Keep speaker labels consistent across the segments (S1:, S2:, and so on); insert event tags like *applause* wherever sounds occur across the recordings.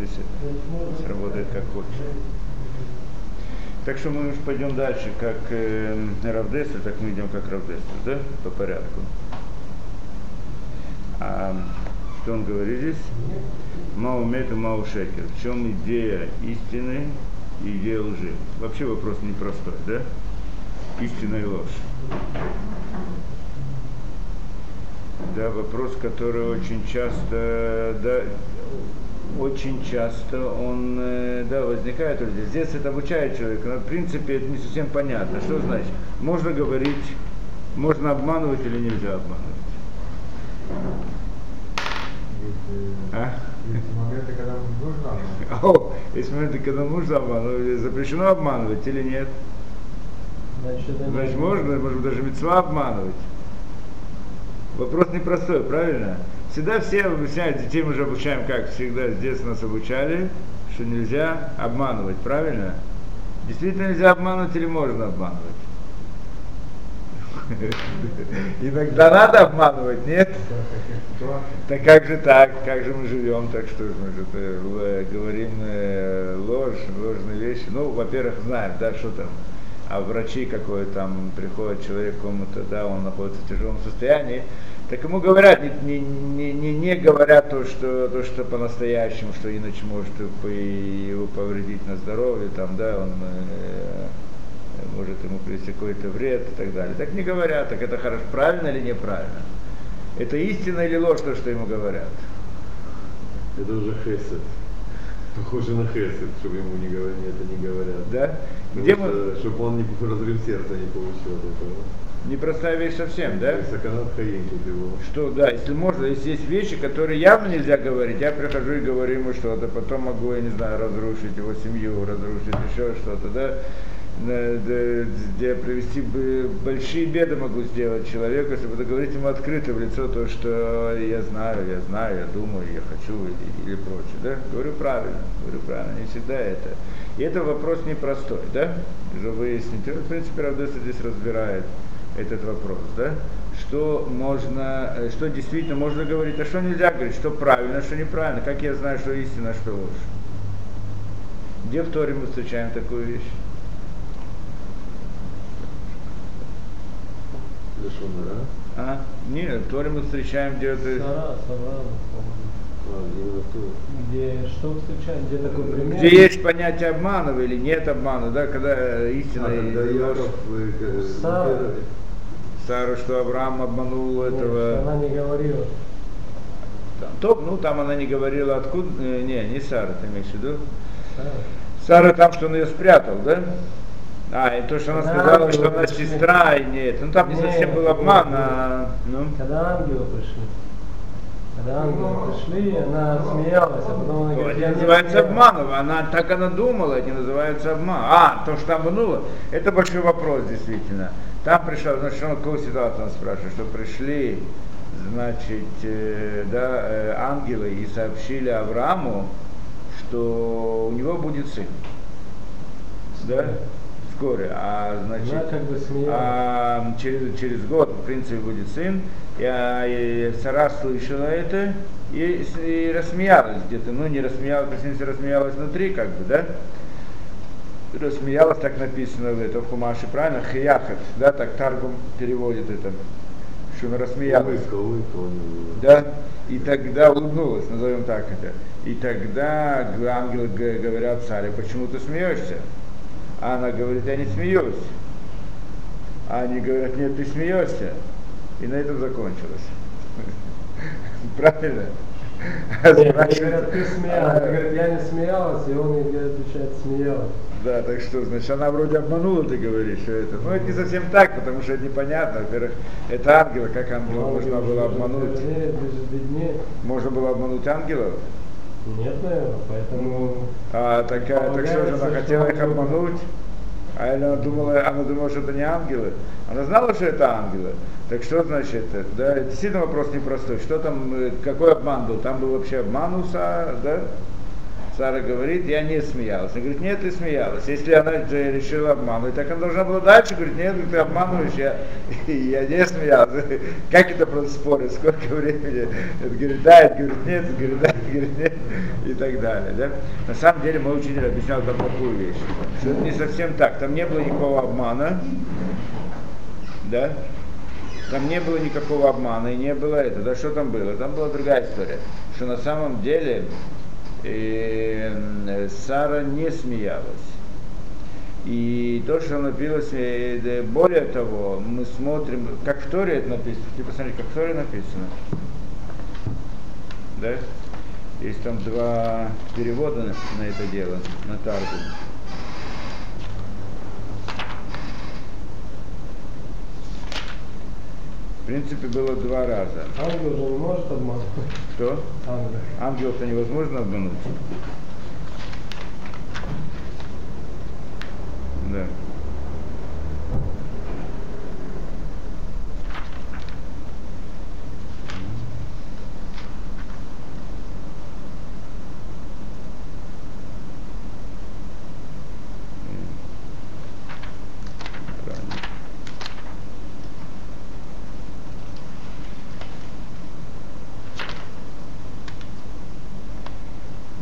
S1: здесь сработает как хочешь. Так что мы уж пойдем дальше, как э, Равдестер, так мы идем как Равдестер, да, по порядку. А, что он говорит здесь? Маумет и Маушекер. В чем идея истины и идея лжи? Вообще вопрос непростой, да? Истина и ложь. Да, вопрос, который очень часто, да, очень часто он э, да, возникает у людей. Здесь это обучает человека, но в принципе это не совсем понятно. Что значит? Можно говорить, можно обманывать или нельзя обманывать?
S2: А? Есть моменты, когда нужно обманывать.
S1: О, есть моменты, когда нужно обманывать. Запрещено обманывать или нет?
S3: Значит,
S1: Значит, можно, может даже мецва обманывать. Вопрос непростой, правильно? Всегда все обучают, детей мы же обучаем как? Всегда с детства нас обучали, что нельзя обманывать, правильно? Действительно нельзя обманывать или можно обманывать? *laughs* Иногда надо обманывать, нет? Так как же так? Как же мы живем? Так что ж мы же э, говорим э, ложь, ложные вещи. Ну, во-первых, знаем, да, что там. А врачи какой там приходит человек кому-то, да, он находится в тяжелом состоянии, так ему говорят, не, не, не, не, говорят то, что, то, что по-настоящему, что иначе может его повредить на здоровье, там, да, он э, может ему принести какой-то вред и так далее. Так не говорят, так это хорошо, правильно или неправильно? Это истина или ложь, то, что ему говорят?
S4: Это уже хесед. Похоже на хесед, чтобы ему не говорили, это не говорят.
S1: Да? Где мы...
S4: Чтобы он не разрыв сердца не получил от этого.
S1: Непростая вещь совсем, да? Что, да, если можно, если есть вещи, которые явно нельзя говорить, я прихожу и говорю ему что-то, потом могу, я не знаю, разрушить его семью, разрушить еще что-то, да? На- да, Где привести большие беды могу сделать человеку, если буду говорить ему открыто в лицо то, что я знаю, я знаю, я думаю, я хочу или, или прочее, да? Говорю правильно, говорю правильно, не всегда это. И это вопрос непростой, да? Уже выяснить. В принципе, Равдеса здесь разбирает этот вопрос, да? Что можно, э, что действительно можно говорить, а что нельзя говорить, что правильно, а что неправильно, как я знаю, что истина, а что ложь. Где в Торе мы встречаем такую вещь?
S4: Лешонара.
S1: А? Нет, в Торе мы встречаем где-то...
S3: Сара, Сара,
S4: А,
S3: где что встречаем, где такой пример?
S1: Где есть понятие обмана или нет обмана, да, когда э, истина
S4: А,
S1: и
S4: когда
S1: ложь.
S4: Яков, э, э,
S3: Сара.
S4: первый-
S1: Сару, что Авраам обманул
S3: Нет,
S1: этого...
S3: Она не говорила.
S1: Там, то, ну, там она не говорила откуда... э, не, не Сара, ты имеешь в виду?
S3: Сара.
S1: Сара там, что он ее спрятал, да? А, и то, что она
S3: Да,
S1: сказала, что она
S3: пришли.
S1: сестра, и нет. Ну там не
S3: Нет,
S1: совсем был обман,
S3: не
S1: а... Ну,
S3: Когда ангелы пришли. Когда ангелы пришли, она смеялась, а потом она говорит,
S1: это
S3: не
S1: называется
S3: смеялась.
S1: обманом. Она так она думала, это не называется обман. А, то, что обманула, это большой вопрос, действительно. Там пришла, значит, он какую ситуацию он спрашивает, что пришли, значит, э, да, э, ангелы и сообщили Аврааму, что у него будет сын. Да? Вскоре. А значит,
S3: Она как бы смеялась.
S1: а, через, через год, в принципе, будет сын. И, а, и Сара слышала это и, и рассмеялась где-то. Ну, не рассмеялась, в смысле, рассмеялась внутри, как бы, да? Рассмеялась, так написано в этом Хумаше, правильно? Хияхат, да, так Таргум переводит это. Что она рассмеялась.
S4: Улыбка, улыбка у него.
S1: Да, и тогда улыбнулась, назовем так это. И тогда ангелы говорят царе, почему ты смеешься? А она говорит, я не смеюсь. А они говорят, нет, ты смеешься. И на этом закончилось. *laughs* Правильно? *laughs*
S3: Говорят, ты смеялась. Говорит, я не смеялась, и он ей отвечает, смеялась.
S1: Да, так что, значит, она вроде обманула, ты говоришь, что это. Ну, это не совсем так, потому что это непонятно. Во-первых, это ангелы, как ангелов можно было обмануть? Можно было обмануть ангелов?
S3: Нет, наверное, поэтому...
S1: А, такая, так что же она хотела их обмануть? А она думала, она думала, что это не ангелы. Она знала, что это ангелы. Так что значит? Да, это действительно вопрос непростой. Что там, э, какой обман был? Там был вообще обман у Са, да? Сара говорит, я не смеялась. Он говорит, нет, ты смеялась. Если она решила обманывать, так она должна была дальше говорить, нет, ты обманываешь, я, *laughs* я не смеялась. *laughs* Как это просто спорит, сколько времени? Это говорит, да, это говорит, нет, это говорит, да, это говорит, нет, *laughs* и так далее. Да? На самом деле мой учитель объяснял там такую вещь, что это не совсем так, там не было никакого обмана, да, там не было никакого обмана и не было это. Да что там было? Там была другая история. Что на самом деле э, Сара не смеялась. И то, что напилось, э, более того, мы смотрим, как в Торе это написано. Ты посмотри, как в Торе написано. Да? Есть там два перевода на это дело, на Таргум. Принципе, было два раза.
S3: Ангел же не может обмануть.
S1: Кто?
S3: Ангел.
S1: Ангел-то невозможно обмануть. Да. Правильно.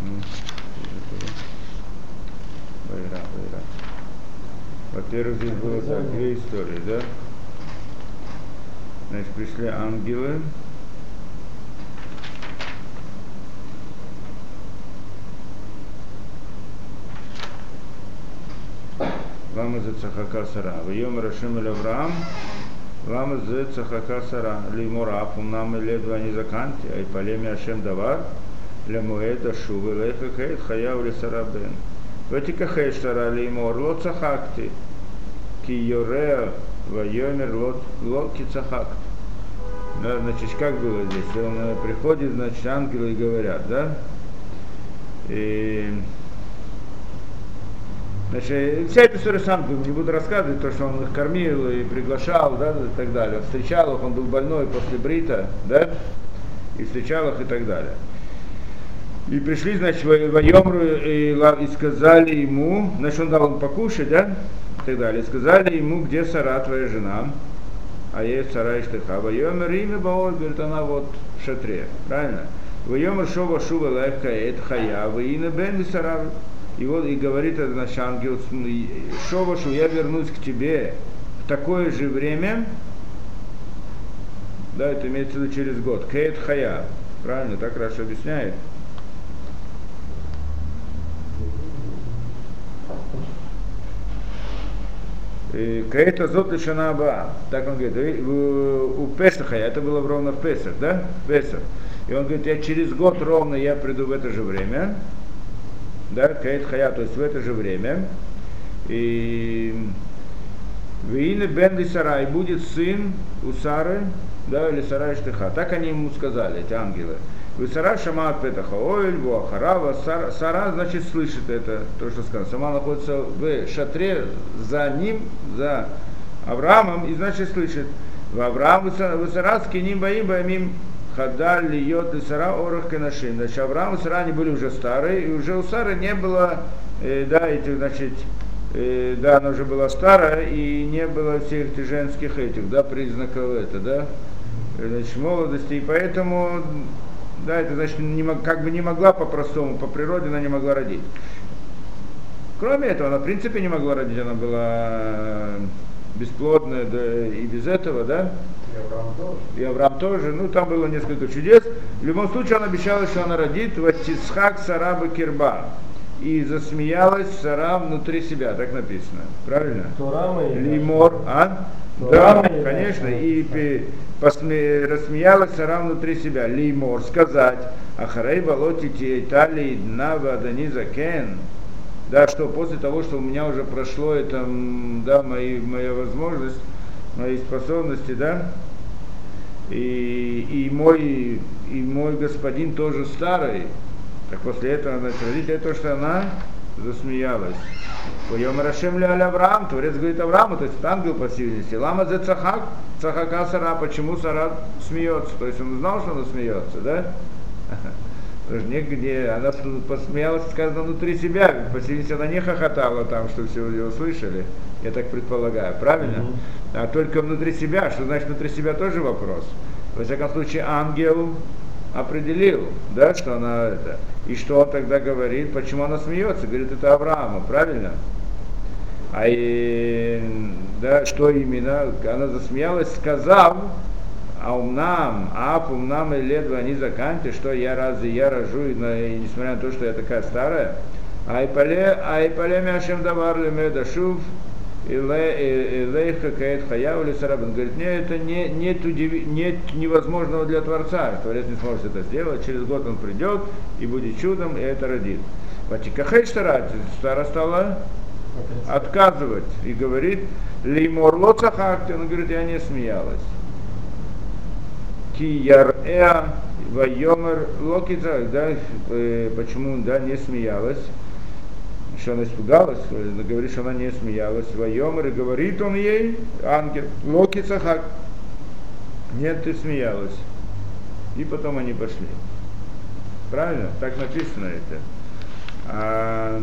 S1: М, что же было? Вайра, вайра. Во-первых, здесь было так, две истории, да? Значит, пришли ангелы. Лама за цахака сара. Вьем Рашим или Авраам. Лама за цахака сара. Лимурав. Умнам и леду не заканти. Ай палеми Ашем давар. Лемуэда шувы лейха кейт хаяу ли сарабен. Ветика хейштара лимур. Ло цахакти. Ло цахакти ки йореа вайомер лот лот кицахак. Да, значит, как было здесь? Он э, приходит, значит, ангелы говорят, да? И... Значит, э, вся эта история с ангелами, не буду рассказывать, то, что он их кормил и приглашал, да, и так далее. Он встречал их, он был больной после брита, да, и встречал их и так далее. И пришли, значит, воемру и сказали ему, значит, он дал им покушать, да, так далее. И сказали ему, где Сара, твоя жена, а есть Сара и Штыха. Вайомер имя Баол, говорит, она вот в шатре, правильно? Вайомер шова шува лайка это хая, ваина бен Сара. И вот и говорит этот наш ангел, шова шу, я вернусь к тебе в такое же время, да, это имеется в виду через год, кейт хая, правильно, так хорошо объясняет. Каэта зот лишана аба. Так он говорит, «Вы- в- у Песаха, это было ровно в Песах, да? Песах. И он говорит, я через год ровно я приду в это же время. Да, Каэт Хая, то есть в это же время. И Виина бен Сарай будет сын у Сары, да, или Сарай Штыха. Так они ему сказали, эти ангелы. Высара Шамат Петаха Оэль, Буахарава, Сара, Сара, значит, слышит это, то, что сказано. Сама находится в шатре за ним, за Авраамом, и значит слышит. В Авраам Высара скиним баим баимим хадаль льет и Сара орах канашим. Значит, Авраам и Сара они были уже старые, и уже у Сары не было, э, да, этих, значит, э, да, она уже была старая, и не было всех этих женских этих, да, признаков это, да, э, значит, молодости, и поэтому, да, это значит, не, как бы не могла по-простому, по природе она не могла родить. Кроме этого, она в принципе не могла родить, она была бесплодная, да, и без этого, да,
S2: И Авраам тоже.
S1: и Авраам тоже, ну там было несколько чудес. В любом случае она обещала, что она родит Ватисхак Сараба Кирба. И засмеялась Сара внутри себя, так написано. Правильно?
S3: Турама
S1: Лимор, а? Да, конечно. И посме- рассмеялась Сара внутри себя. Лимор, сказать, Ахарей Балоти Тиетали Днава Даниза Кен. Да, что после того, что у меня уже прошло это, да, мои, моя возможность, мои способности, да, и, и, мой, и мой господин тоже старый, так после этого она родить это, что она засмеялась. Поем Рашем Ля Авраам, Творец говорит Аврааму, то есть ангел по всей видимости. Лама зе цахак, цахака Сара, почему Сара смеется? То есть он знал, что она смеется, да? *laughs* Нигде, она посмеялась, сказано, внутри себя, посередине она не хохотала там, что все ее услышали, я так предполагаю, правильно? Mm-hmm. А только внутри себя, что значит внутри себя тоже вопрос. Во всяком случае, ангел определил, да, что она это. И что он тогда говорит, почему она смеется? Говорит, это Авраама, правильно? А и, да, что именно? Она засмеялась, сказав, а умнам, ап умнам и ледва они заканте, что я разве я рожу, и, и несмотря на то, что я такая старая, айпале, айпале мяшем давар лемеда шув, Илейха Каэт Хаяв или Сарабан. Говорит, нет, это не, нет, удив... нет невозможного для Творца. Творец не сможет это сделать. Через год он придет и будет чудом, и это родит. Ватикахей Штара, стала отказывать и говорит, Леймор Лоцахакти, он говорит, я не смеялась. Ки Ярэа Вайомер Локица, да, э, почему, да, не смеялась что она испугалась, говорит, что она не смеялась. Вайомер и говорит он ей, ангел, Локи Цахак, нет, ты смеялась. И потом они пошли. Правильно? Так написано это. А,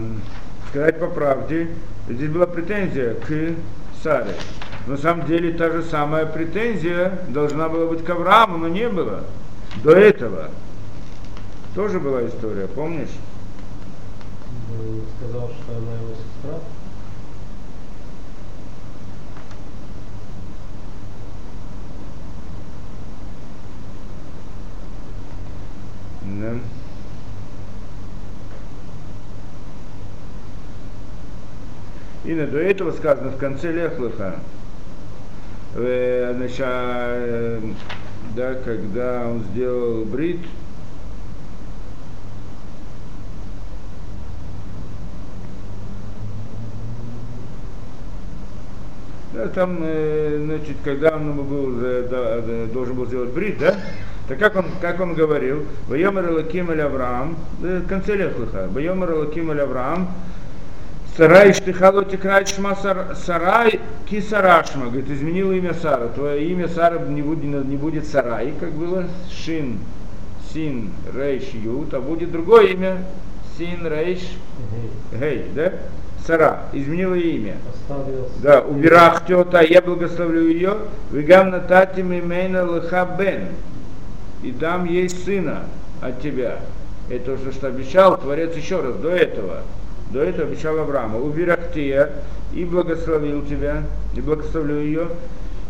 S1: сказать по правде, здесь была претензия к Саре. На самом деле та же самая претензия должна была быть к Аврааму, но не было. До этого тоже была история, помнишь?
S3: Сказал, что она его сестра.
S1: Да. И до этого сказано в конце Лехлыха, э, значит, э, да, когда он сделал брит, Да, там, э, значит, когда он был, да, должен был сделать брит, да? Так как он, как он говорил, Вайомер Элаким Эль Авраам, в конце Лехлыха, Вайомер Элаким Эль Авраам, Сарай штыхало тикрай шма сарай ки сарашма. Говорит, изменил имя Сара. Твое имя Сара не будет, не будет Сарай, как было Шин, Син, Рейш, Ют, а будет другое имя Син, Рейш, Гей, да? Сара, изменила имя. Оставил да, убирах тета, я благословлю ее, вегам нататим имейна лыха бен. И дам ей сына от тебя. Это то, что обещал Творец еще раз, до этого. До этого обещал Авраама. Убирахтия, и благословил тебя, и благословлю ее.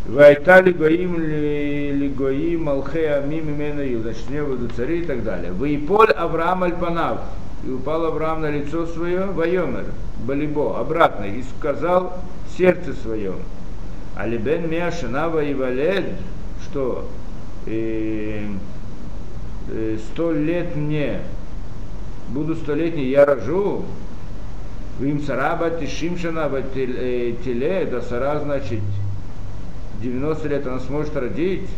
S1: Вайта лигоим лигоим алхея мим имена значит, не буду цари и так далее. Вейполь Авраам альпанав. И упал Авраам на лицо свое, Вайомер, Балибо, обратно, и сказал сердце своем. Алибен Миашинава и Валед, что э, э, сто лет мне, буду столетний, я рожу, им сараба тишимшана в теле, да сара значит 90 лет она сможет родить,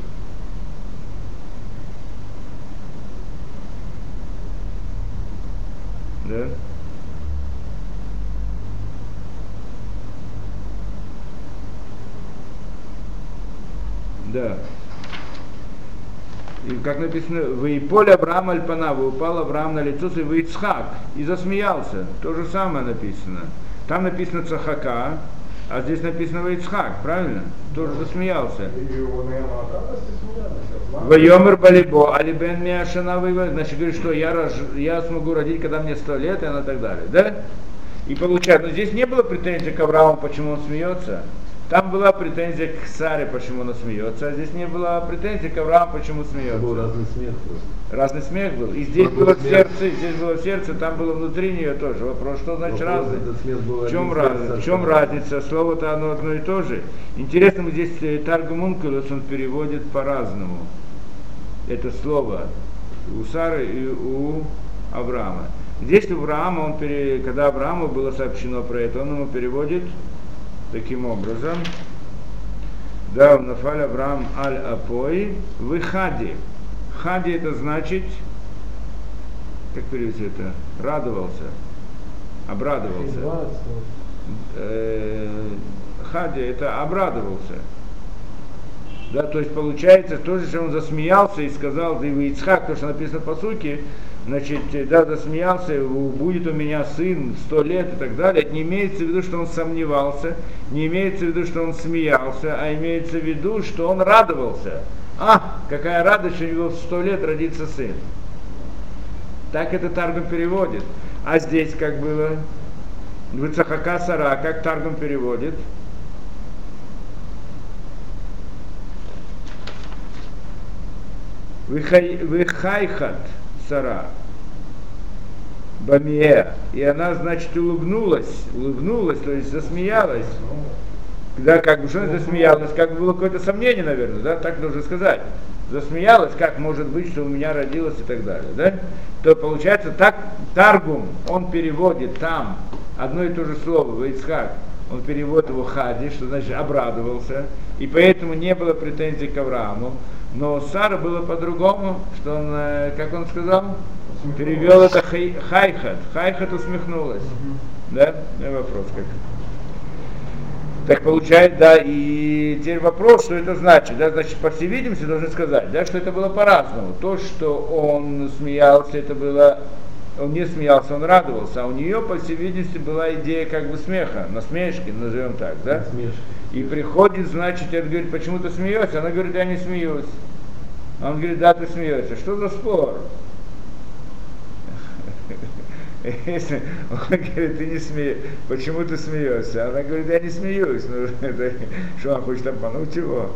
S1: Да? Да. И как написано, вы поле Авраам Альпанава, упал Авраам на лицо, вы Ицхак, и засмеялся. То же самое написано. Там написано Цахака, а здесь написано Вейцхак, правильно? Тоже засмеялся. Вайомер Балибо, Алибен Миашана Значит, говорит, что я, рож, я смогу родить, когда мне сто лет, и она так далее. Да? И получается, но здесь не было претензий к Аврааму, почему он смеется. Там была претензия к Саре, почему она смеется, а здесь не было претензий к Аврааму, почему смеется.
S4: Был разный смех просто.
S1: Разный смех был. И здесь было в сердце, здесь было сердце, там было внутри нее тоже. Вопрос, что значит Вопрос, разный? В чем, раз, в чем разница? Слово-то оно одно и то же. Интересно, здесь э, Таргумункулус он переводит по-разному. Это слово у Сары и у Авраама. Здесь у Авраама, он пере... когда Аврааму было сообщено про это, он ему переводит таким образом. Да, нафаль Авраам аль апой в хади. Хади это значит, как перевести это, радовался, обрадовался. Э, хади это обрадовался. Да, то есть получается то же, что он засмеялся и сказал, да и Ицхак, то, что написано по сути, значит, да, засмеялся, будет у меня сын сто лет и так далее, это не имеется в виду, что он сомневался, не имеется в виду, что он смеялся, а имеется в виду, что он радовался. А, какая радость, что у него в сто лет родится сын. Так это Таргум переводит. А здесь как было? Выцахака Сара, как Таргум переводит? Выхайхат Сара. Бамия. И она, значит, улыбнулась, улыбнулась, то есть засмеялась. Да, как бы, что засмеялась, как бы было какое-то сомнение, наверное, да, так нужно сказать. Засмеялась, как может быть, что у меня родилось и так далее, да? То получается, так Таргум, он переводит там одно и то же слово, Вейцхак, он переводит его хади, что значит обрадовался, и поэтому не было претензий к Аврааму. Но у Сара было по-другому, что он, э, как он сказал, перевел это хай, хайхат. Хайхат усмехнулась. Да? Ну, вопрос как. Так получается, да, и теперь вопрос, что это значит, да, значит, по всей видимости, должны сказать, да, что это было по-разному. То, что он смеялся, это было, он не смеялся, он радовался, а у нее, по всей видимости, была идея как бы смеха, насмешки, назовем так, да.
S4: Насмешки.
S1: И приходит, значит, это говорит, почему ты смеешься? Она говорит, я не смеюсь. Он говорит, да, ты смеешься. Что за спор? Если он говорит, ты не смеешься, почему ты смеешься? Она говорит, я не смеюсь. Ну, это, что он хочет обмануть его?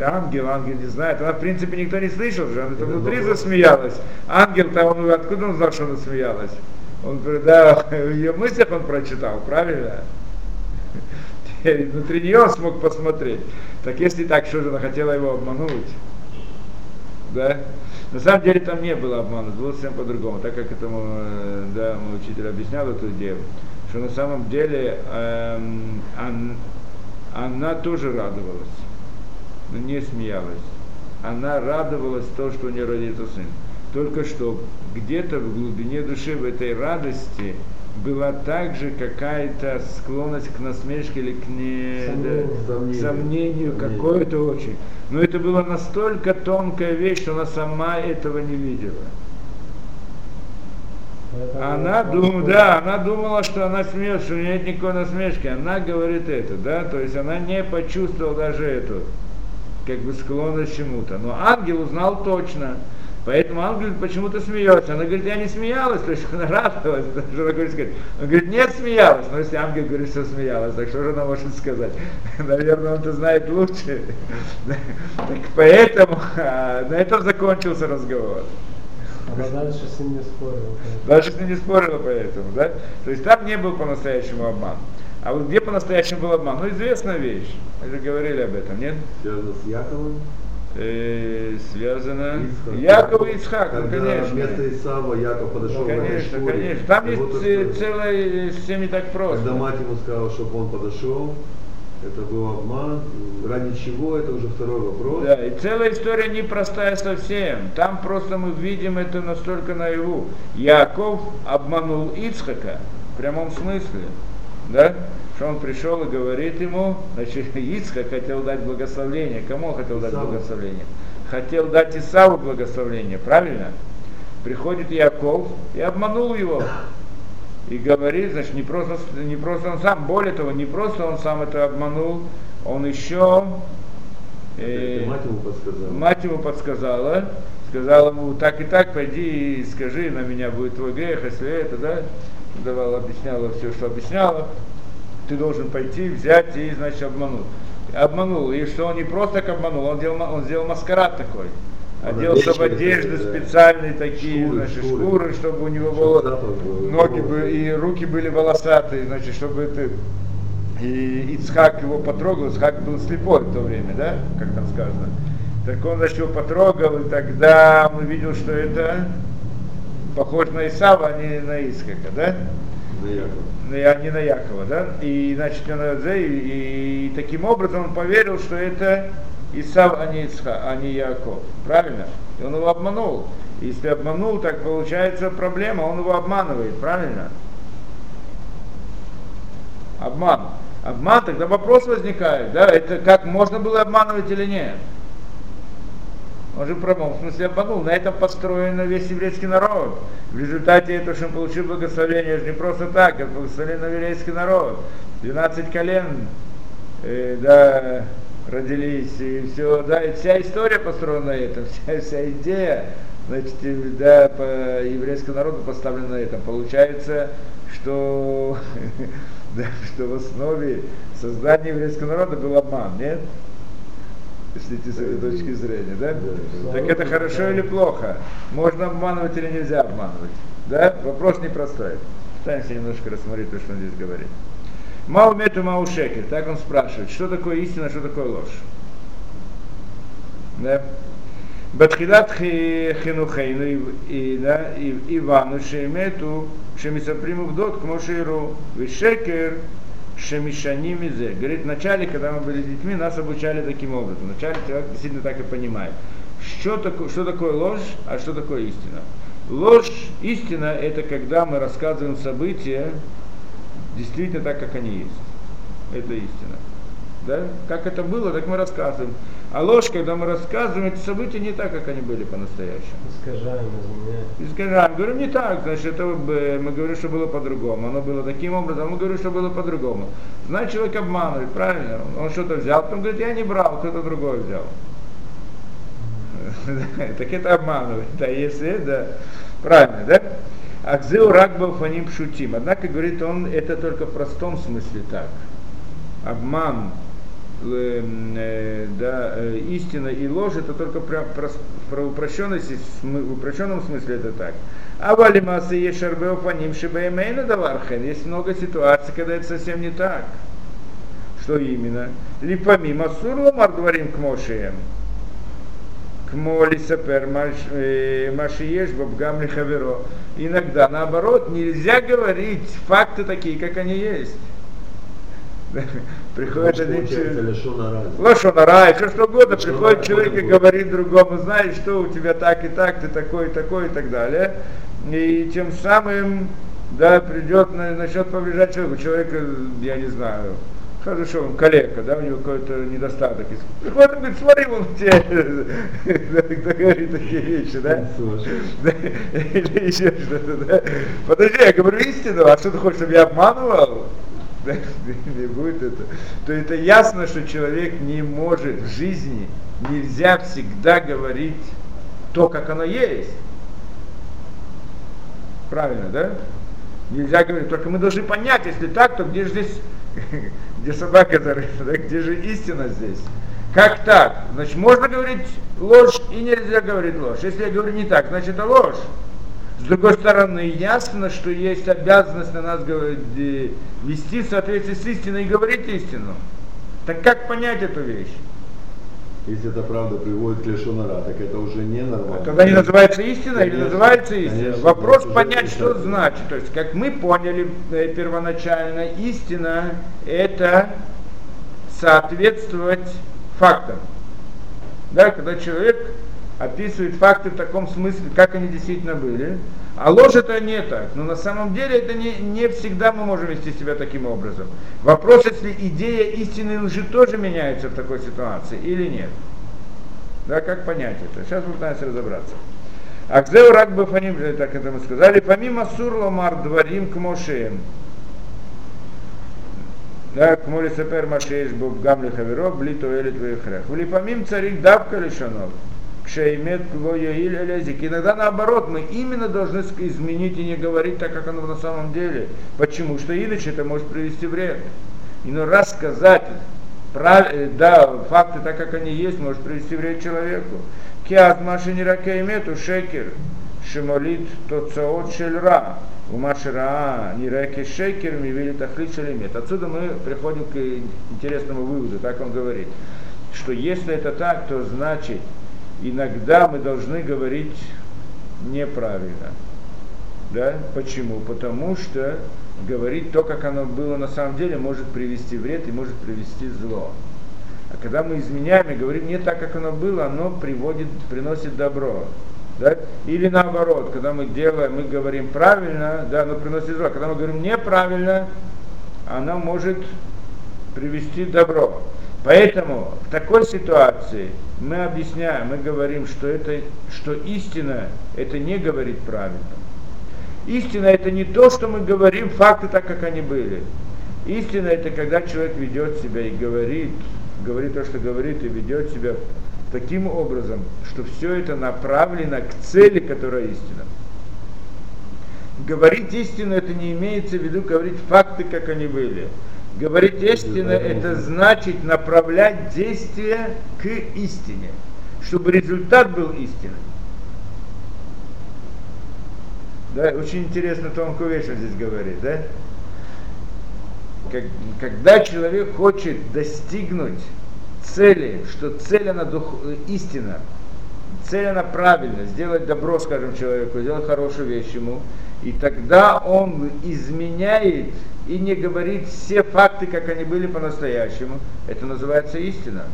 S1: Ангел, ангел не знает. Она, в принципе, никто не слышал, что она внутри засмеялась. Ангел-то, он, откуда он знал, что она смеялась? Он говорит, да, в ее мыслях он прочитал, правильно? Внутри нее он смог посмотреть. Так если так, что же она хотела его обмануть? Да? На самом деле там не было обмана, было совсем по-другому, так как этому, э, да, мой учитель объяснял эту идею, что на самом деле эм, он, она тоже радовалась, но не смеялась. Она радовалась то, что у нее родится сын. Только что где-то в глубине души в этой радости была также какая-то склонность к насмешке или к, не,
S3: Сомнению.
S1: да,
S4: Сомнению.
S1: сомнению,
S4: Сомнению.
S1: какое-то очень. Но это была настолько тонкая вещь, что она сама этого не видела.
S3: Поэтому
S1: Она
S3: он
S1: думала, да, она думала, что она смеется, что у нее нет никакой насмешки. Она говорит это, да, то есть она не почувствовала даже эту, как бы склонность чему-то. Но ангел узнал точно. Поэтому ангел почему-то смеется. Она говорит, я не смеялась, то есть она радовалась. Что она говорит сказать? Он говорит, нет, смеялась. Но если ангел говорит, что смеялась, так что же она может сказать? *laughs* Наверное, он-то знает лучше. *laughs* Так поэтому а, на этом закончился разговор.
S3: Она дальше с ним не спорила. поэтому.
S1: Даже если не спорила по этому, да? То есть там не был по-настоящему обман. А вот где по-настоящему был обман? Ну, известная вещь. Мы же говорили об этом, нет?
S4: Связано с Яковом.
S1: Э, связано...
S4: Ицхак.
S1: Яков и Ицхак, ну,
S4: Когда
S1: конечно.
S4: вместо Исава Яков подошел
S1: Ну,
S4: к
S1: конечно,
S4: шкуре.
S1: конечно. Там есть
S4: вот это-
S1: целое, все не так просто.
S4: Когда мать ему сказала, чтобы он подошел, это был обман. Ради чего, это уже второй вопрос.
S1: Да, и целая история непростая совсем. Там просто мы видим это настолько наяву. Яков обманул Ицхака в прямом смысле. Да? Что он пришел и говорит ему, значит, *laughs* Ицхак хотел дать благословение. Кому он хотел дать
S4: Исаву.
S1: благословение? Хотел дать Исаву благословение, правильно? Приходит Яков и обманул его. И говорит, значит, не просто, не просто он сам, более того, не просто он сам это обманул, он еще
S4: Это мать ему подсказала.
S1: Мать ему подсказала, сказала ему, так и так, пойди и скажи, на меня будет твой грех, если это, да, давала, объясняла все, что объясняла, ты должен пойти, взять и, значит, обмануть. Обманул, и что он не просто так обманул, он сделал, он сделал маскарад такой.
S4: Он
S1: Одел
S4: одежды да.
S1: специальные такие,
S4: Шкуры,
S1: значит,
S4: шкуры.
S1: шкуры, чтобы у него было
S4: запах был,
S1: ноги
S4: волосы.
S1: бы, и руки были волосатые, значит, чтобы это и Ицхак его потрогал, Ицхак был слепой в то время, да, как там сказано. Так он, значит, его потрогал, и тогда он увидел, что это похож на Исава, а не на Ицхака, да?
S4: На Якова.
S1: А не на Якова, да? И, значит, он, э, и, и таким образом он поверил, что это Исав, а не Ицха, а не Яков. Правильно? И он его обманул. Если обманул, так получается проблема, он его обманывает, правильно? Обман. Обман, тогда вопрос возникает, да, это как можно было обманывать или нет? Он же в прямом смысле обманул. На этом построен весь еврейский народ. В результате этого, что он получил благословение, это не просто так, это на еврейский народ. 12 колен, э, да, родились, и все, да, и вся история построена на этом, *laughs* вся, вся идея, значит, да, по еврейскому народу поставлена на этом. Получается, что, *laughs* да, что в основе создания еврейского народа был обман, нет? Если идти с этой точки зрения, да? Так это хорошо или плохо? Можно обманывать или нельзя обманывать? Да? Вопрос непростой. Пытаемся немножко рассмотреть то, что он здесь говорит. Маумету Маушекер, так он спрашивает, что такое истина, что такое ложь. Да? Батхилат хинухейну Ивану шемету шемисаприму вдот к Моширу вишекер шемишани мизе. Говорит, вначале, когда мы были детьми, нас обучали таким образом. Вначале человек действительно так и понимает. Что такое, что такое ложь, а что такое истина? Ложь, истина, это когда мы рассказываем события, действительно так, как они есть. Это истина. Да? Как это было, так мы рассказываем. А ложь, когда мы рассказываем, эти события не так, как они были по-настоящему.
S3: Искажаем, изменяем.
S1: Искажаем. Говорим, не так, значит, это мы говорим, что было по-другому. Оно было таким образом, мы говорим, что было по-другому. Значит, человек обманывает, правильно? Он что-то взял, потом говорит, я не брал, кто-то другой взял. *laughs* Так это обманывает. Да, если, да, правильно, да? Акзеу рак был фаним шутим. Однако, говорит он, это только в простом смысле так. Обман, э, э, да, э, истина и ложь, это только про, про, про упрощенность, в упрощенном смысле это так. А валимасы ешарбео фаним шибаемейна давархен. Есть много ситуаций, когда это совсем не так. Что именно? Липамим асурло мардварим к мошием к моли сапер машиеш бабгам хаверо. Иногда, наоборот, нельзя говорить факты такие, как они есть. *laughs* Приходит один человек. Лошонара, еще что угодно. Приходит человек и говорит другому, знаешь, что у тебя так и так, ты такой, такой и так далее. И тем самым, да, придет, начнет повреждать человеку. Человек, я не знаю, Хорошо, он калека, да, у него какой-то недостаток есть. Приходит он говорит, смотри, он тебе *laughs* говорит такие вещи, да? *laughs* Или еще что-то, да? Подожди, я говорю истину, а что ты хочешь, чтобы я обманывал? *laughs* Будет это. То это ясно, что человек не может в жизни, нельзя всегда говорить то, как оно есть. Правильно, да? Нельзя говорить, только мы должны понять, если так, то где же здесь *laughs* где собака зарыта, да, где же истина здесь? Как так? Значит, можно говорить ложь и нельзя говорить ложь. Если я говорю не так, значит это ложь. С другой стороны, ясно, что есть обязанность на нас говорить, вести в соответствии с истиной и говорить истину. Так как понять эту вещь?
S4: Если это правда приводит к лешонара, так это уже не нормально.
S1: А тогда не называется истина конечно, или называется истина? Конечно, Вопрос понять, что это. значит. То есть, как мы поняли э, первоначально, истина это соответствовать фактам. Да, когда человек описывает факты в таком смысле, как они действительно были, а ложь это не так. Но на самом деле это не, не всегда мы можем вести себя таким образом. Вопрос, если идея истины лжи тоже меняется в такой ситуации или нет. Да, как понять это? Сейчас пытаемся разобраться. Акзеу рак бы фаним, э, так это мы сказали, помимо сурломар дворим к мошеем. Да, к моли сапер машееш боб гамли хаверо, бли то элит вехрех. Влипамим царик давка лишанов. Кшеймет лезик. Иногда наоборот, мы именно должны изменить и не говорить так, как оно на самом деле. Почему? Что иначе это может привести вред. И ну раз сказать прав, э, да, факты так, как они есть, может привести вред человеку. Киат машини ракеймету шекер, шимолит тоцаот шельра. У Машира Ниреки Шекер Мивили Тахлит Шалимет. Отсюда мы приходим к интересному выводу, так он говорит, что если это так, то значит иногда мы должны говорить неправильно. Да? Почему? Потому что говорить то, как оно было на самом деле, может привести вред и может привести зло. А когда мы изменяем и говорим не так, как оно было, оно приводит, приносит добро. Да? Или наоборот, когда мы делаем, мы говорим правильно, да, оно приносит зло. Когда мы говорим неправильно, оно может привести добро. Поэтому в такой ситуации мы объясняем, мы говорим, что, это, что истина это не говорит правильно. Истина это не то, что мы говорим факты так, как они были. Истина это когда человек ведет себя и говорит, говорит то, что говорит, и ведет себя таким образом, что все это направлено к цели, которая истина. Говорить истину это не имеется в виду говорить факты, как они были. Говорить истину это значит направлять действия к истине, чтобы результат был истинным. Да, очень интересно тонкую вещь он здесь говорит, да? Как, когда человек хочет достигнуть цели, что цель она дух, истина, цель она правильная, сделать добро, скажем, человеку, сделать хорошую вещь ему, и тогда он изменяет и не говорит все факты, как они были по-настоящему. Это называется истина.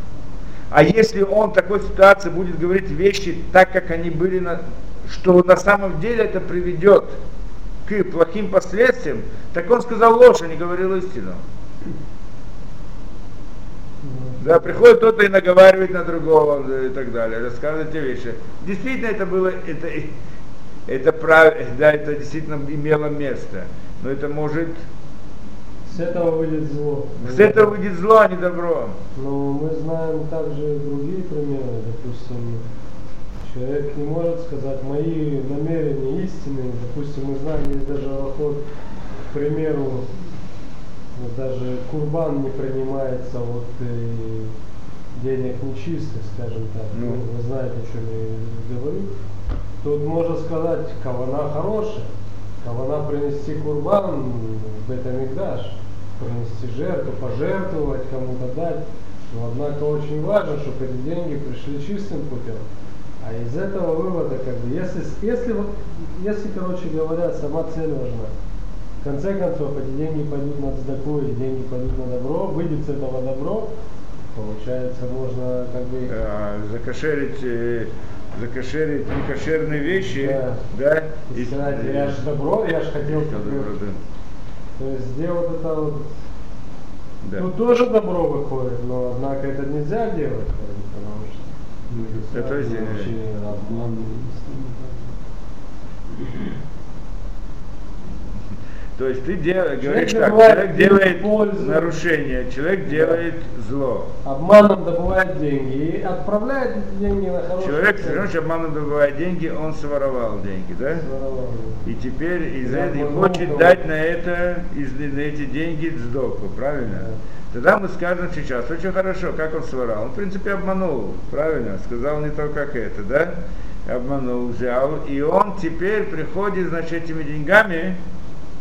S1: А если он в такой ситуации будет говорить вещи так, как они были, на, что на самом деле это приведет к плохим последствиям, так он сказал ложь, а не говорил истину. Да, приходит кто-то и наговаривает на другого и так далее, рассказывает эти вещи. Действительно, это было, это, это, прав, да, это действительно имело место. Но это может...
S3: С этого выйдет зло.
S1: С этого выйдет зло, а не добро.
S3: Но мы знаем также другие примеры. Допустим, человек не может сказать, мои намерения истинные. Допустим, мы знаем, есть даже охот, к примеру, даже курбан не принимается вот и денег нечистых, скажем так. Ну. Вы знаете, о чем я говорю. Тут можно сказать, кавана хорошая, кавана принести курбан в Бетамикдаш, принести жертву, пожертвовать, кому-то дать. Но однако очень важно, чтобы эти деньги пришли чистым путем. А из этого вывода, как бы, если, если, если, короче говоря, сама цель важна, в конце концов, эти деньги пойдут на цдаку, и деньги пойдут на добро, выйдет с этого добро, получается, можно как бы...
S1: А, закошерить э, закошерить некошерные вещи,
S3: да,
S1: да
S3: и сказать, я же добро, я же хотел добро, да. То есть сделать это вот, да. ну тоже добро выходит, но однако это нельзя делать, потому что
S1: это вообще обман. То есть ты дел, говоришь так, человек делает пользу. нарушение, человек делает зло.
S3: Обманом добывает деньги и отправляет деньги на хорошее.
S1: Человек, все обманом добывает деньги, он своровал деньги, да?
S3: Своровал.
S1: И теперь из этого хочет дать на это, из, на эти деньги сдоку, правильно? Да. Тогда мы скажем сейчас, очень хорошо, как он своровал. Он, в принципе, обманул, правильно? Сказал не то, как это, да? Обманул, взял. И он теперь приходит, значит, этими деньгами,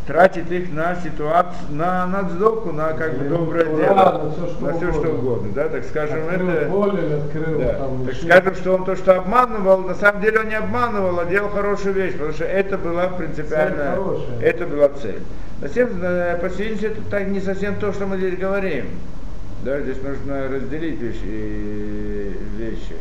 S1: тратит их на ситуацию, на надздоку, на как бы доброе дело,
S3: на все, что,
S1: на все, что угодно, да, так скажем,
S3: открыл
S1: это,
S3: более, открыл,
S1: да,
S3: там,
S1: так скажем, что он то, что обманывал, на самом деле он не обманывал, а делал хорошую вещь, потому что это была принципиальная, это была цель. Совсем, э, по это так не совсем то, что мы здесь говорим. Да, здесь нужно разделить вещи. вещи.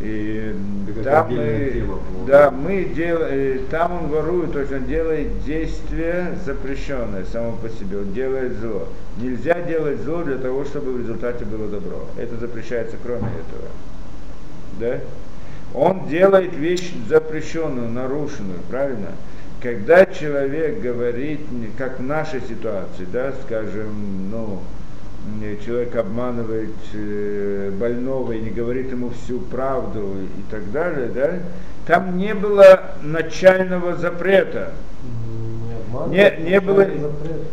S1: И там мы, да, мы делаем, там он ворует, то есть он делает действие запрещенное само по себе, он делает зло. Нельзя делать зло для того, чтобы в результате было добро. Это запрещается кроме этого. Да? Он делает вещь запрещенную, нарушенную, правильно? Когда человек говорит, как в нашей ситуации, да, скажем, ну, человек обманывает э, больного и не говорит ему всю правду и так далее, да, там не было начального запрета. Не, не было,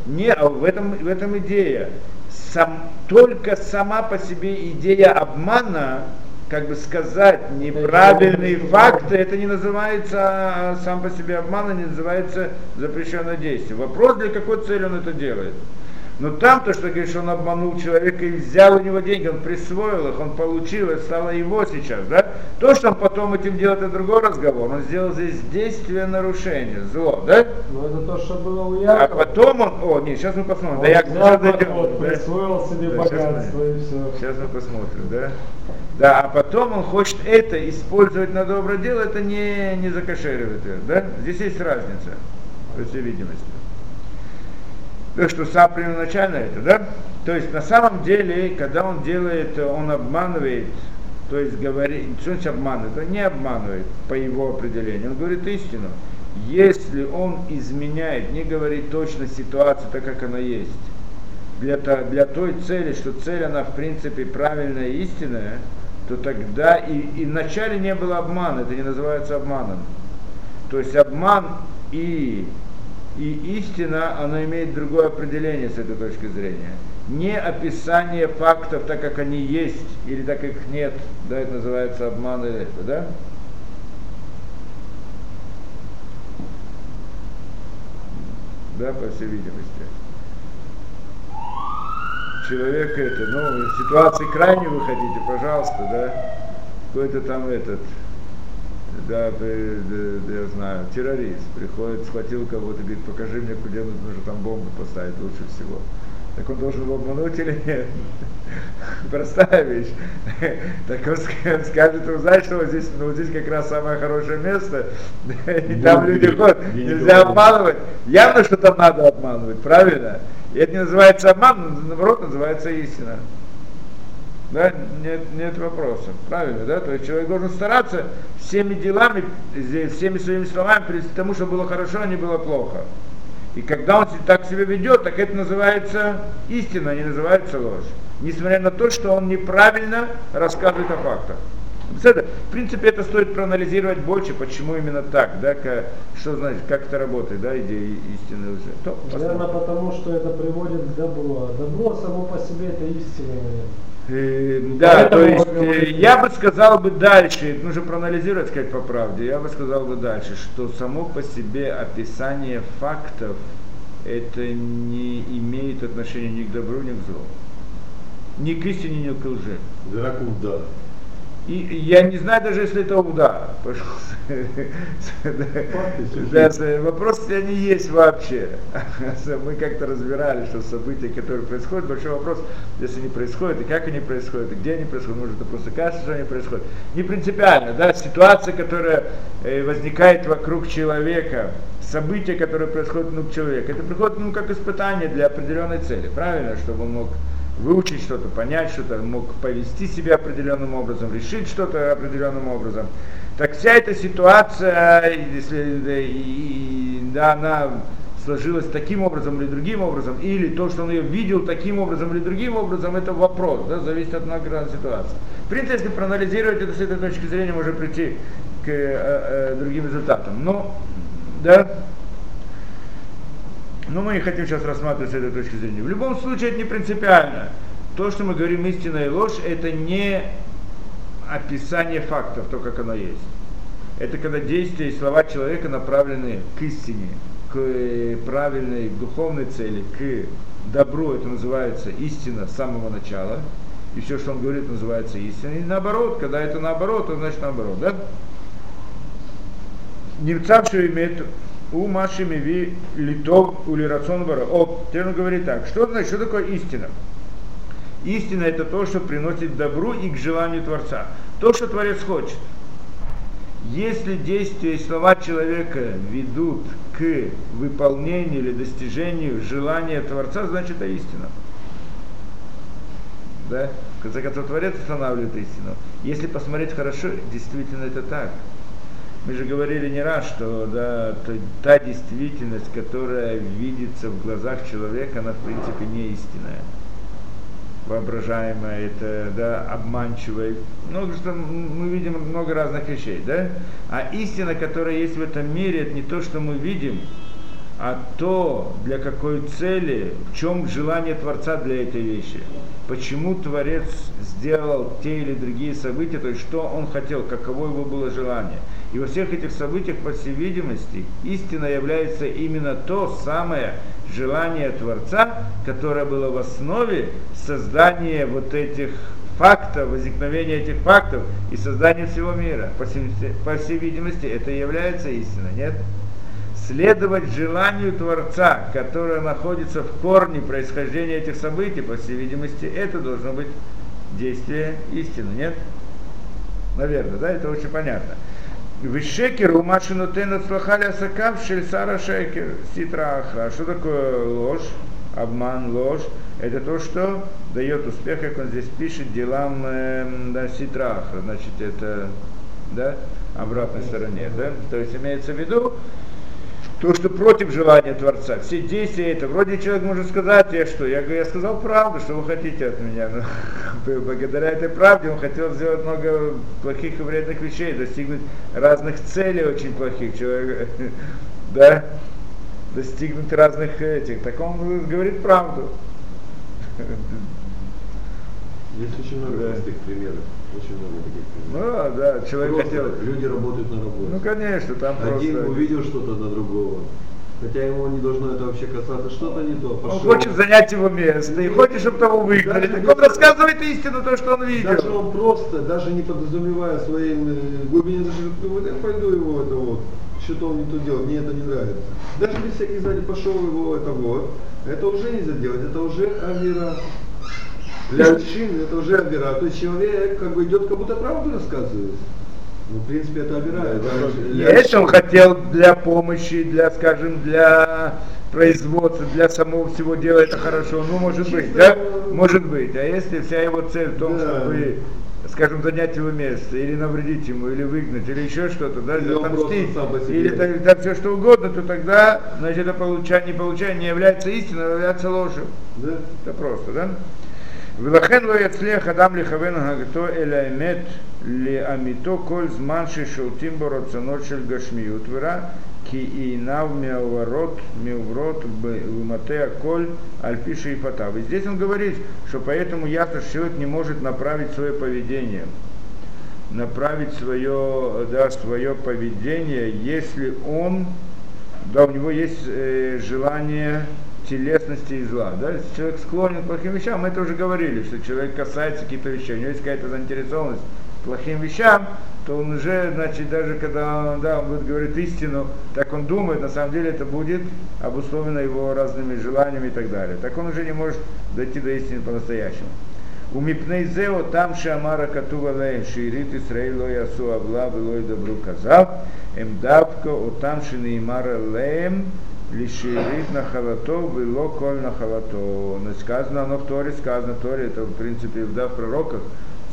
S1: не, а в этом, в этом идея. Сам, только сама по себе идея обмана, как бы сказать неправильные факты, это не называется а сам по себе обман, не называется запрещенное действие. Вопрос, для какой цели он это делает. Но там то, что говоришь, он обманул человека и взял у него деньги, он присвоил их, он получил, это стало его сейчас, да? То, что он потом этим делает, это другой разговор. Он сделал здесь действие нарушения, зло, да?
S3: Ну это то, что было у Якова.
S1: А потом он, о, нет, сейчас мы посмотрим.
S3: Он
S1: да, Яков
S3: взял подход, да? присвоил себе да, богатство
S1: и все. Сейчас мы посмотрим, да? Да, а потом он хочет это использовать на доброе дело, это не, не закошеривает, да? Здесь есть разница, по всей видимости. То, что сам первоначально это, да? То есть на самом деле, когда он делает, он обманывает, то есть говорит, что значит обманывает? Он не обманывает по его определению, он говорит истину. Если он изменяет, не говорит точно ситуацию так, как она есть, для, для той цели, что цель она в принципе правильная и истинная, то тогда и, и вначале не было обмана, это не называется обманом. То есть обман и, и истина, она имеет другое определение с этой точки зрения. Не описание фактов так, как они есть, или так, как их нет, да, это называется обман или это, да? Да, по всей видимости человека это, ну, в ситуации крайне вы хотите, пожалуйста, да, какой-то там этот, да, я знаю, террорист приходит, схватил кого-то, говорит, покажи мне, где нужно там бомбу поставить лучше всего. Так он должен его обмануть или нет? *laughs* Простая вещь. *laughs* Так он скажет, вы знаете, что вот здесь, ну, вот здесь как раз самое хорошее место, *laughs* и там люди ходят, нельзя обманывать. Явно, что там надо обманывать, правильно? И это не называется обман, наоборот, называется истина. Да, нет, нет вопросов. Правильно, да? То есть человек должен стараться всеми делами, всеми своими словами привести к тому, что было хорошо, а не было плохо. И когда он так себя ведет, так это называется истина, а не называется ложь. Несмотря на то, что он неправильно рассказывает о фактах. В принципе, это стоит проанализировать больше, почему именно так, да, как, что значит, как это работает, да, идея истины уже.
S3: То, Наверное, потому что это приводит к добру, а добро само по себе это истина.
S1: Да, то есть э, я бы сказал бы дальше, нужно проанализировать, сказать по правде, я бы сказал бы дальше, что само по себе описание фактов это не имеет отношения ни к добру, ни к злу. Ни к истине, ни к лжи.
S4: Дракул, да.
S1: И я не знаю даже, если это уда. Да, вопрос, если они есть вообще. Мы как-то разбирали, что события, которые происходят, большой вопрос, если они происходят, и как они происходят, и где они происходят, может это просто кажется, что они происходят. Не принципиально, да, ситуация, которая э, возникает вокруг человека, события, которые происходят вокруг человека, это приходит ну, как испытание для определенной цели, правильно, чтобы он мог выучить что-то, понять что-то, мог повести себя определенным образом, решить что-то определенным образом. Так вся эта ситуация, если да, она сложилась таким образом или другим образом, или то, что он ее видел таким образом или другим образом, это вопрос, да, зависит от многих ситуаций. В принципе, если проанализировать это с этой точки зрения, можно прийти к э, э, другим результатам. Но, да, но мы не хотим сейчас рассматривать с этой точки зрения. В любом случае это не принципиально. То, что мы говорим истина и ложь, это не описание фактов, то, как оно есть. Это когда действия и слова человека направлены к истине, к правильной духовной цели, к добру, это называется истина с самого начала. И все, что он говорит, называется истиной. И наоборот, когда это наоборот, то значит наоборот, да? Немцавший имеет у Маши Миви Литов Ули Рацион Бара. О, теперь он говорит так. Что значит, что такое истина? Истина это то, что приносит добру и к желанию Творца. То, что Творец хочет. Если действия и слова человека ведут к выполнению или достижению желания Творца, значит это истина. Да? В конце концов, Творец устанавливает истину. Если посмотреть хорошо, действительно это так. Мы же говорили не раз, что да, та действительность, которая видится в глазах человека, она в принципе не истинная. Воображаемая, это да, обманчивая. Ну, что мы видим много разных вещей, да? А истина, которая есть в этом мире, это не то, что мы видим, а то, для какой цели, в чем желание Творца для этой вещи. Почему Творец сделал те или другие события, то есть что он хотел, каково его было желание – и во всех этих событиях, по всей видимости, истина является именно то самое желание Творца, которое было в основе создания вот этих фактов, возникновения этих фактов и создания всего мира. По всей, по всей видимости, это является истиной, нет? Следовать желанию Творца, которое находится в корне происхождения этих событий, по всей видимости, это должно быть действие истины, нет? Наверное, да, это очень понятно. Вишекер умашину тен отслахали асакав шельсара шекер ситра ахра. Что такое ложь? обман, ложь, это то, что дает успех, как он здесь пишет, делам э, да, ситраха, значит, это, да, обратной стороне, да, то есть имеется в виду, то, что против желания Творца. Все действия это. Вроде человек может сказать, я что? Я говорю, я сказал правду, что вы хотите от меня. Но благодаря этой правде он хотел сделать много плохих и вредных вещей, достигнуть разных целей очень плохих. Человек, *laughs* да, достигнуть разных этих. Так он говорит правду.
S4: Есть очень много
S1: Да.
S4: простых примеров. Очень много таких примеров.
S1: Ну, да, человек
S4: Просто
S1: хотел.
S4: люди работают на работе.
S1: Ну, конечно, там
S4: Один
S1: просто...
S4: увидел что-то на другого. Хотя ему не должно это вообще касаться, что-то не то.
S1: Он
S4: Пошел.
S1: хочет занять его место и хочет, чтобы того выгнали. Так он рассказывает истину, то, что он
S4: Даже
S1: видел.
S4: он просто, даже не подразумевая своим э, глубине души, вот я пойду его это вот, что-то он не то делает, мне это не нравится. Даже без всяких сзади пошел его это вот, это уже нельзя делать, это уже авера. Для мужчин это уже авера. То есть человек как бы идет, как будто правду рассказывает. Ну, в принципе, это это для
S1: Если он хотел для помощи, для, скажем, для производства, для самого всего дела, это хорошо. Ну, может быть, да? Может быть. А если вся его цель в том,
S4: Да.
S1: чтобы, скажем, занять его место, или навредить ему, или выгнать, или еще что-то, да,
S4: Или
S1: отомстить, или там, там все что угодно, то тогда, значит, это получание, не получание не является истиной, а является ложью.
S4: Да?
S1: Это просто, да? ולכן לא יצליח אדם לכוון הנהגתו אל האמת לאמיתו כל זמן ששולטים בו רצונות של גשמיות ורע, כי עיניו מעוברות, מעוברות במטה הכל על פי שאיפותיו. И здесь он говорит, что поэтому ясно, что человек не может направить свое поведение, направить свое, да, свое поведение, если он, да, у него есть э, желание телесности и зла. Да? Человек склонен к плохим вещам, мы это уже говорили, что человек касается каких-то вещей, у него есть какая-то заинтересованность плохим вещам, то он уже, значит, даже когда он, да, он будет говорить истину, так он думает, на самом деле это будет обусловлено его разными желаниями и так далее. Так он уже не может дойти до истины по-настоящему. У Мипнейзео там Шамара Катува Лейм Ширит Исраил Лой Асу Авла Велой Добру Казав Эмдавко Отам Шинеймара Лейм Лиширит на халатов было коль на халатов. Сказано, оно в Торе сказано, в Торе это в принципе да, в пророках,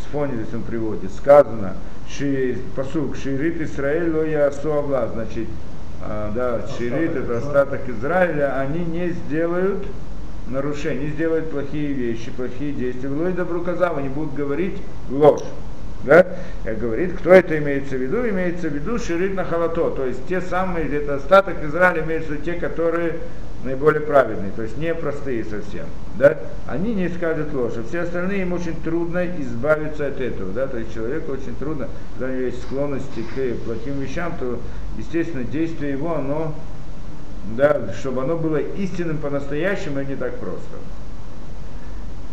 S1: с он приводит, сказано, ши, посук, ширит Израиль, ло я асуавла, значит, а, да, ширит, это остаток Израиля, они не сделают нарушений, не сделают плохие вещи, плохие действия. Лой добру казав, они будут говорить ложь. Да? Как говорит, кто это имеется в виду? Имеется в виду ширит на халато, то есть те самые, где-то остаток Израиля виду те, которые наиболее праведные, то есть не простые совсем. Да? Они не скажут ложь, а все остальные им очень трудно избавиться от этого. Да? То есть человеку очень трудно, когда у него есть склонности к плохим вещам, то, естественно, действие его, оно да, чтобы оно было истинным по-настоящему, и не так просто.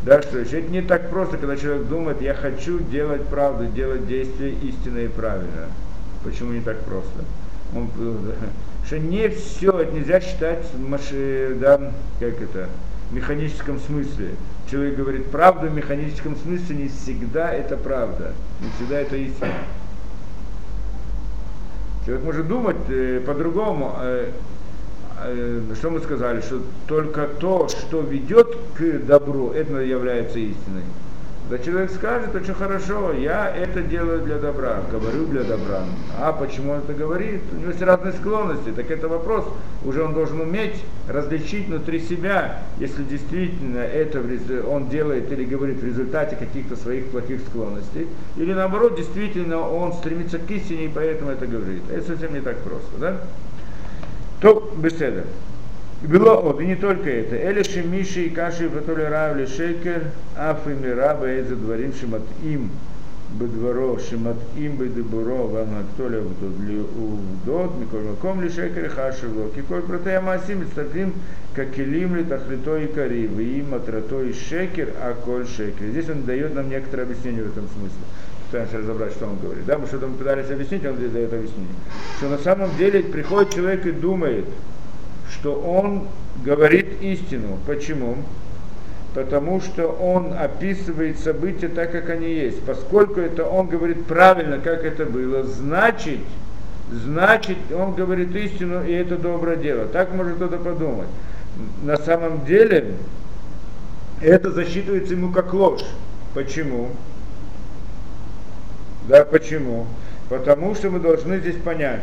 S1: Да, что это не так просто, когда человек думает, я хочу делать правду, делать действия истинно и правильно. Почему не так просто? Он, что не все, это нельзя считать, да, как это, в механическом смысле. Человек говорит правду в механическом смысле, не всегда это правда, не всегда это истина. Человек может думать э, по-другому. Э, э, что мы сказали, что только то, что ведет к добру, это является истиной. Когда человек скажет, очень хорошо, я это делаю для добра, говорю для добра. А почему он это говорит? У него есть разные склонности, так это вопрос, уже он должен уметь различить внутри себя, если действительно это он делает или говорит в результате каких-то своих плохих склонностей, или наоборот, действительно он стремится к истине и поэтому это говорит. Это совсем не так просто, да? То беседа. Было от, и не только это. Эли шемиши и каши ватоли равли шекер, аф и мира бейзе дворим шимат им бедворо шимат им бедебуро вам актоля увдот миколь маком ли шекер вло. Киколь протея масим стартим какилим ли тахлито и кари, им атрато и шекер, а коль шекер. Здесь он дает нам некоторое объяснение в этом смысле пытаемся разобрать, что он говорит. Да, мы что-то пытались объяснить, он здесь дает объяснение. Что на самом деле приходит человек и думает, что он говорит истину. Почему? Потому что он описывает события так, как они есть. Поскольку это он говорит правильно, как это было, значит, значит, он говорит истину, и это доброе дело. Так может кто-то подумать. на самом деле это засчитывается ему как ложь. Почему? Да, почему? Потому что мы должны здесь понять,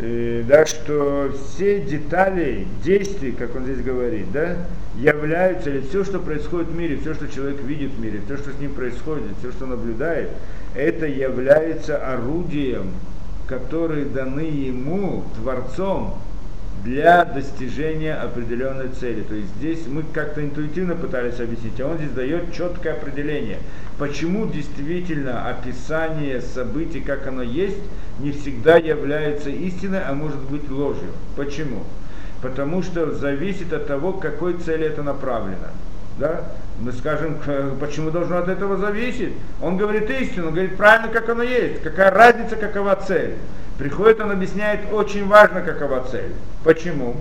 S1: э, да, что все детали действий, как он здесь говорит, да, являются, или все, что происходит в мире, все, что человек видит в мире, все, что с ним происходит, все, что наблюдает, это является орудием, которые даны ему Творцом для достижения определенной цели. То есть здесь мы как-то интуитивно пытались объяснить, а он здесь дает четкое определение, почему действительно описание событий, как оно есть, не всегда является истиной, а может быть ложью. Почему? Потому что зависит от того, к какой цели это направлено. Да? Мы скажем, почему должно от этого зависеть? Он говорит истину, он говорит правильно, как оно есть. Какая разница, какова цель? Приходит, он объясняет, очень важно, какова цель. Почему?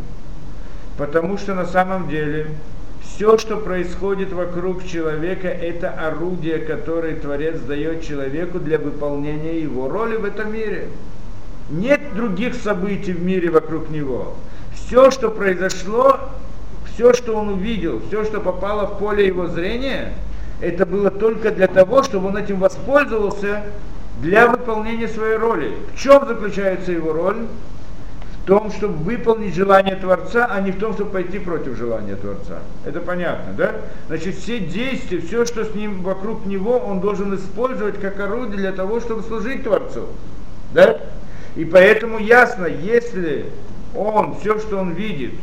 S1: Потому что на самом деле все, что происходит вокруг человека, это орудие, которое Творец дает человеку для выполнения его роли в этом мире. Нет других событий в мире вокруг него. Все, что произошло, все, что он увидел, все, что попало в поле его зрения, это было только для того, чтобы он этим воспользовался для выполнения своей роли. В чем заключается его роль? В том, чтобы выполнить желание Творца, а не в том, чтобы пойти против желания Творца. Это понятно, да? Значит, все действия, все, что с ним вокруг него, он должен использовать как орудие для того, чтобы служить Творцу. Да? И поэтому ясно, если он, все, что он видит,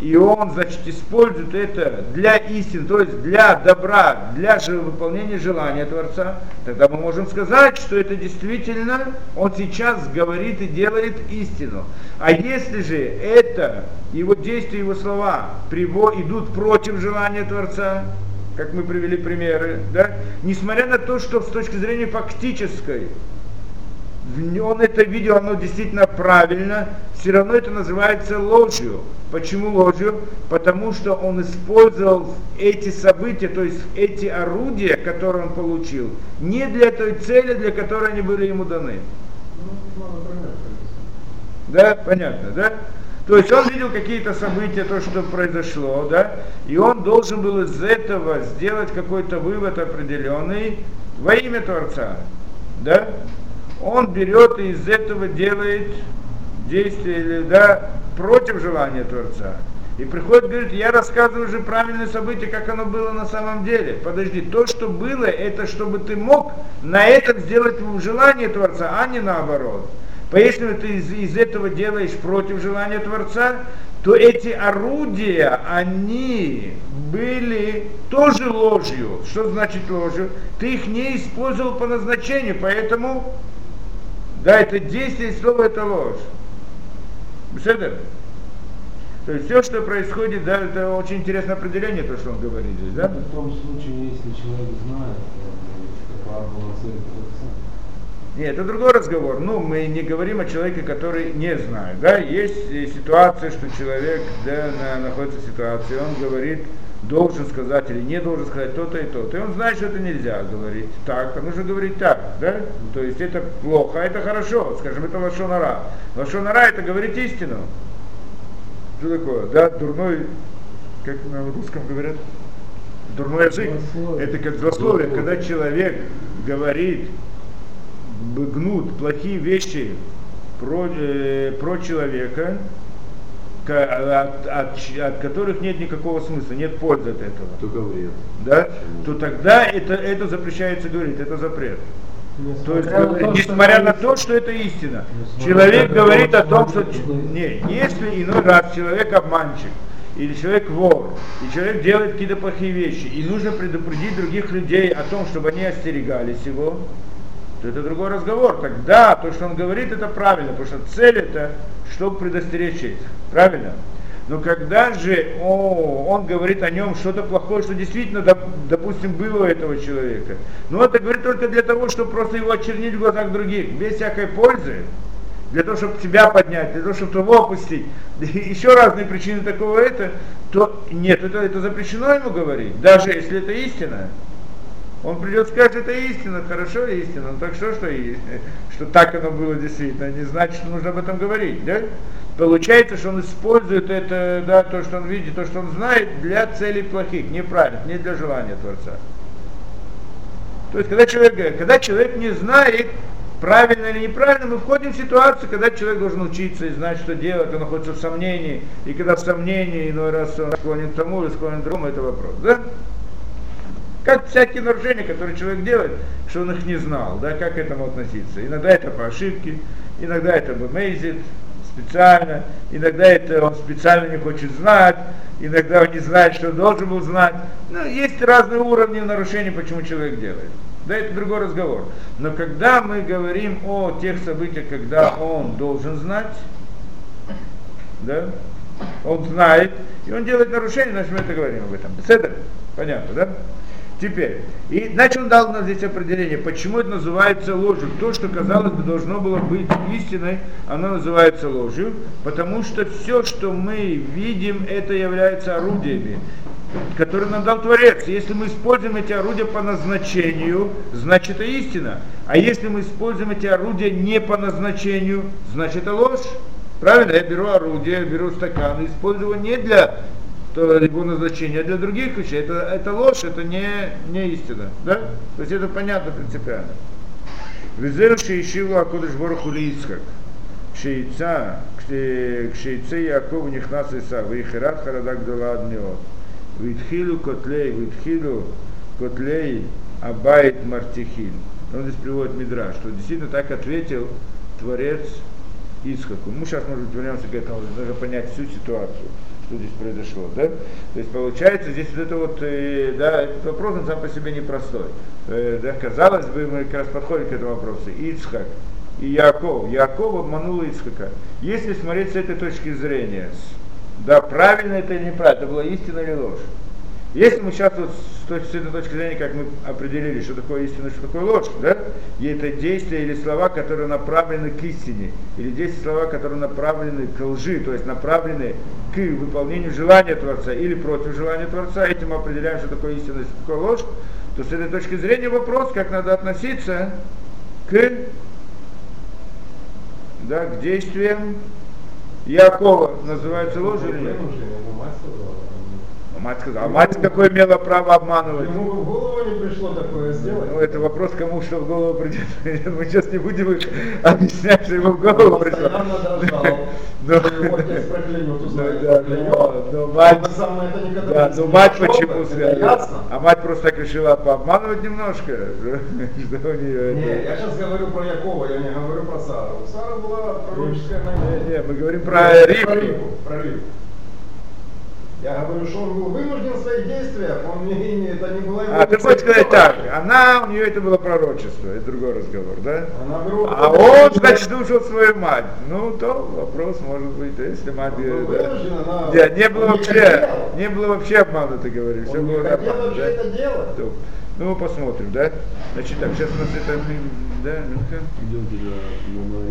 S1: и он, значит, использует это для истины, то есть для добра, для выполнения желания Творца, тогда мы можем сказать, что это действительно он сейчас говорит и делает истину. А если же это, его действия, его слова идут против желания Творца, как мы привели примеры, да, несмотря на то, что с точки зрения фактической он это видел, оно действительно правильно, все равно это называется ложью. Почему ложью? Потому что он использовал эти события, то есть эти орудия, которые он получил, не для той цели, для которой они были ему даны. Да, понятно, да? То есть он видел какие-то события, то, что произошло, да, и он должен был из этого сделать какой-то вывод определенный во имя Творца, да? Он берет и из этого делает действие, да, против желания Творца. И приходит, говорит, я рассказываю же правильное событие, как оно было на самом деле. Подожди, то, что было, это чтобы ты мог на этом сделать желание Творца, а не наоборот. Если ты из, из этого делаешь против желания Творца, то эти орудия, они были тоже ложью. Что значит ложью? Ты их не использовал по назначению, поэтому, да, это действие, слово это ложь. Беседер? То есть все, что происходит, да, это очень интересное определение, то, что он говорит здесь, да?
S3: в том случае, если человек знает, какова была цель
S1: нет, это другой разговор. Ну, мы не говорим о человеке, который не знает. Да? Есть ситуация, что человек да, на, находится в ситуации, он говорит, должен сказать или не должен сказать то-то и то-то. И он знает, что это нельзя говорить так, а нужно говорить так. Да? То есть это плохо, а это хорошо. Скажем, это лошонара. Лошонара это говорить истину. Что такое? Да, дурной, как на русском говорят, дурной язык. Злословие. Это как злословие, когда человек говорит гнут плохие вещи про, э, про человека, от, от, от которых нет никакого смысла, нет пользы от этого.
S4: Только вред.
S1: Да? То тогда это, это запрещается говорить, это запрет. То есть, на то, несмотря на то, что это истина, человек говорит о том, что не, если иной раз человек обманщик, или человек вор, и человек делает какие-то плохие вещи, и нужно предупредить других людей о том, чтобы они остерегались его, то это другой разговор. Тогда то, что он говорит, это правильно, потому что цель это, чтобы предостеречь. Правильно? Но когда же о, он говорит о нем что-то плохое, что действительно, допустим, было у этого человека, но это говорит только для того, чтобы просто его очернить в глазах других, без всякой пользы, для того, чтобы тебя поднять, для того, чтобы того опустить, еще разные причины такого это, то нет, это, это запрещено ему говорить, даже если это истина. Он придет и скажет, это истина, хорошо истина, ну так что, что, что так оно было действительно, не значит, что нужно об этом говорить, да? Получается, что он использует это, да, то, что он видит, то, что он знает, для целей плохих, неправильных, не для желания Творца. То есть, когда человек, когда человек не знает, правильно или неправильно, мы входим в ситуацию, когда человек должен учиться и знать, что делать, он находится в сомнении, и когда в сомнении, иной раз он склонен к тому или склонен к другому, это вопрос, да? Как всякие нарушения, которые человек делает, что он их не знал, да, как к этому относиться. Иногда это по ошибке, иногда это бемейзит, специально, иногда это он специально не хочет знать, иногда он не знает, что должен был знать. Ну, есть разные уровни нарушений, почему человек делает. Да, это другой разговор. Но когда мы говорим о тех событиях, когда он должен знать, да, он знает, и он делает нарушение, значит мы это говорим об этом. Это понятно, да? Теперь, и значит он дал нам здесь определение, почему это называется ложью. То, что казалось бы должно было быть истиной, оно называется ложью, потому что все, что мы видим, это является орудиями, которые нам дал Творец. Если мы используем эти орудия по назначению, значит это истина. А если мы используем эти орудия не по назначению, значит это ложь. Правильно, я беру орудие, беру стакан, использую его не для то его назначение, а для других вещей это, это ложь, это не, не истина. Да? То есть это понятно принципиально. Везер шеишиву акодыш борху лийцхак. Кшейца, кшейце Яков нихнас Иса, вейхерат харадак дала адниот. Витхилу котлей, витхилу котлей абайт мартихин. Он здесь приводит Мидра, что действительно так ответил Творец Исхаку. Мы сейчас, может быть, вернемся к этому, нужно понять всю ситуацию что здесь произошло, да? То есть получается здесь вот это вот, э, да, этот вопрос он сам по себе непростой. Э, да, казалось бы, мы как раз подходим к этому вопросу. Ицхак и Яков. Яков обманул Ицхака. Если смотреть с этой точки зрения, да, правильно это или неправильно, это была истина или ложь. Если мы сейчас вот с этой точки зрения, как мы определили, что такое истина, что такое ложь, да? И это действия или слова, которые направлены к истине, или действия слова, которые направлены к лжи, то есть направлены к выполнению желания Творца или против желания Творца, этим мы определяем, что такое истина, что такое ложь, то с этой точки зрения вопрос, как надо относиться к, да, к действиям Якова, называется ложь или нет? Мать сказала, а мать какое имела право обманывать?
S3: Ему в голову не пришло такое сделать.
S1: Ну, это вопрос, кому что в голову придет. *laughs* Мы сейчас не будем их объяснять, что ему в голову пришло.
S3: Но, *laughs*
S1: мать, да, но мать почему? А мать просто так решила пообманывать немножко. *laughs* Что
S3: у нее Не, я сейчас говорю про Якова, я не говорю про Сару. Сара была пророческая
S1: Не, не, мы говорим про Ривку.
S3: Про Ривку. Я говорю, что он был вынужден в своих действиях, он не, это не было его...
S1: А, ты хочешь сказать так, она, у нее это было пророчество, это другой разговор, да?
S3: Она говорю,
S1: а он, значит, слушал свою мать. Ну, то вопрос может быть, если мать...
S3: Он был вынужден,
S1: да.
S3: она...
S1: Да, не было вообще, не было вообще обмана, ты говоришь.
S3: Он Все не было хотел вообще да? это делать.
S1: Ну, мы посмотрим, да? Значит, так, сейчас у нас это... Да, ну-ка.
S4: Идемте на, на, на